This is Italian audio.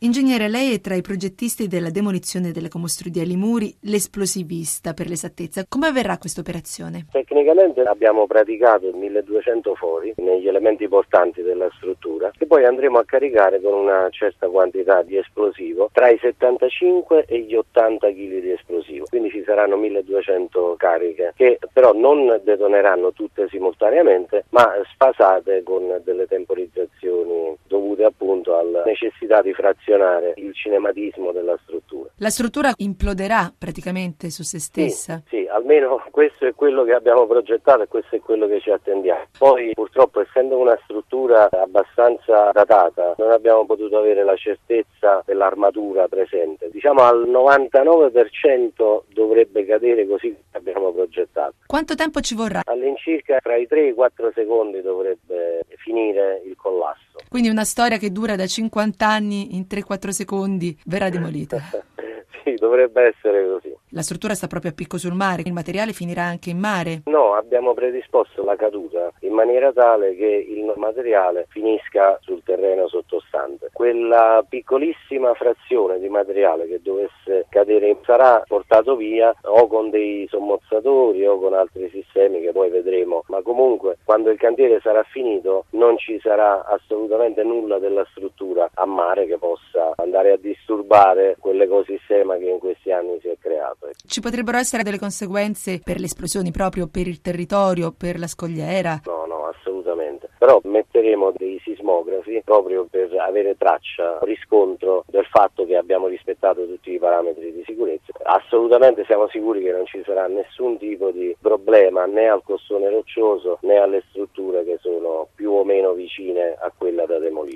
Ingegnere, lei è tra i progettisti della demolizione dell'ecomostruo di Alimuri, l'esplosivista per l'esattezza. Come avverrà questa operazione? Tecnicamente abbiamo praticato 1200 fori negli elementi portanti della struttura che poi andremo a caricare con una certa quantità di esplosivo tra i 75 e gli 80 kg di esplosivo. Quindi ci saranno 1200 cariche che però non detoneranno tutte simultaneamente ma sfasate con delle temporizzazioni dovute appunto alla necessità di frazionare il cinematismo della struttura. La struttura imploderà praticamente su se stessa? Sì, sì, almeno questo è quello che abbiamo progettato e questo è quello che ci attendiamo. Poi purtroppo essendo una struttura abbastanza datata non abbiamo potuto avere la certezza dell'armatura presente. Diciamo al 99% dovrebbe cadere così come abbiamo progettato. Quanto tempo ci vorrà? All'incirca tra i 3 e i 4 secondi dovrebbe finire il collasso. Quindi una storia che dura da 50 anni in 3-4 secondi verrà demolita. sì, dovrebbe essere così. La struttura sta proprio a picco sul mare, il materiale finirà anche in mare? No, abbiamo predisposto la caduta in maniera tale che il materiale finisca sul terreno sottostante. Quella piccolissima frazione di materiale che dovesse cadere sarà portato via o con dei sommozzatori o con altri sistemi che poi vedremo, ma comunque quando il cantiere sarà finito non ci sarà assolutamente nulla della struttura a mare che possa andare a disturbare quell'ecosistema che in questi anni si è creato. Ci potrebbero essere delle conseguenze per le esplosioni proprio per il territorio, per la scogliera? No, no, assolutamente. Però metteremo dei sismografi proprio per avere traccia, riscontro del fatto che abbiamo rispettato tutti i parametri di sicurezza. Assolutamente siamo sicuri che non ci sarà nessun tipo di problema né al costone roccioso né alle strutture che sono più o meno vicine a quella da demolire.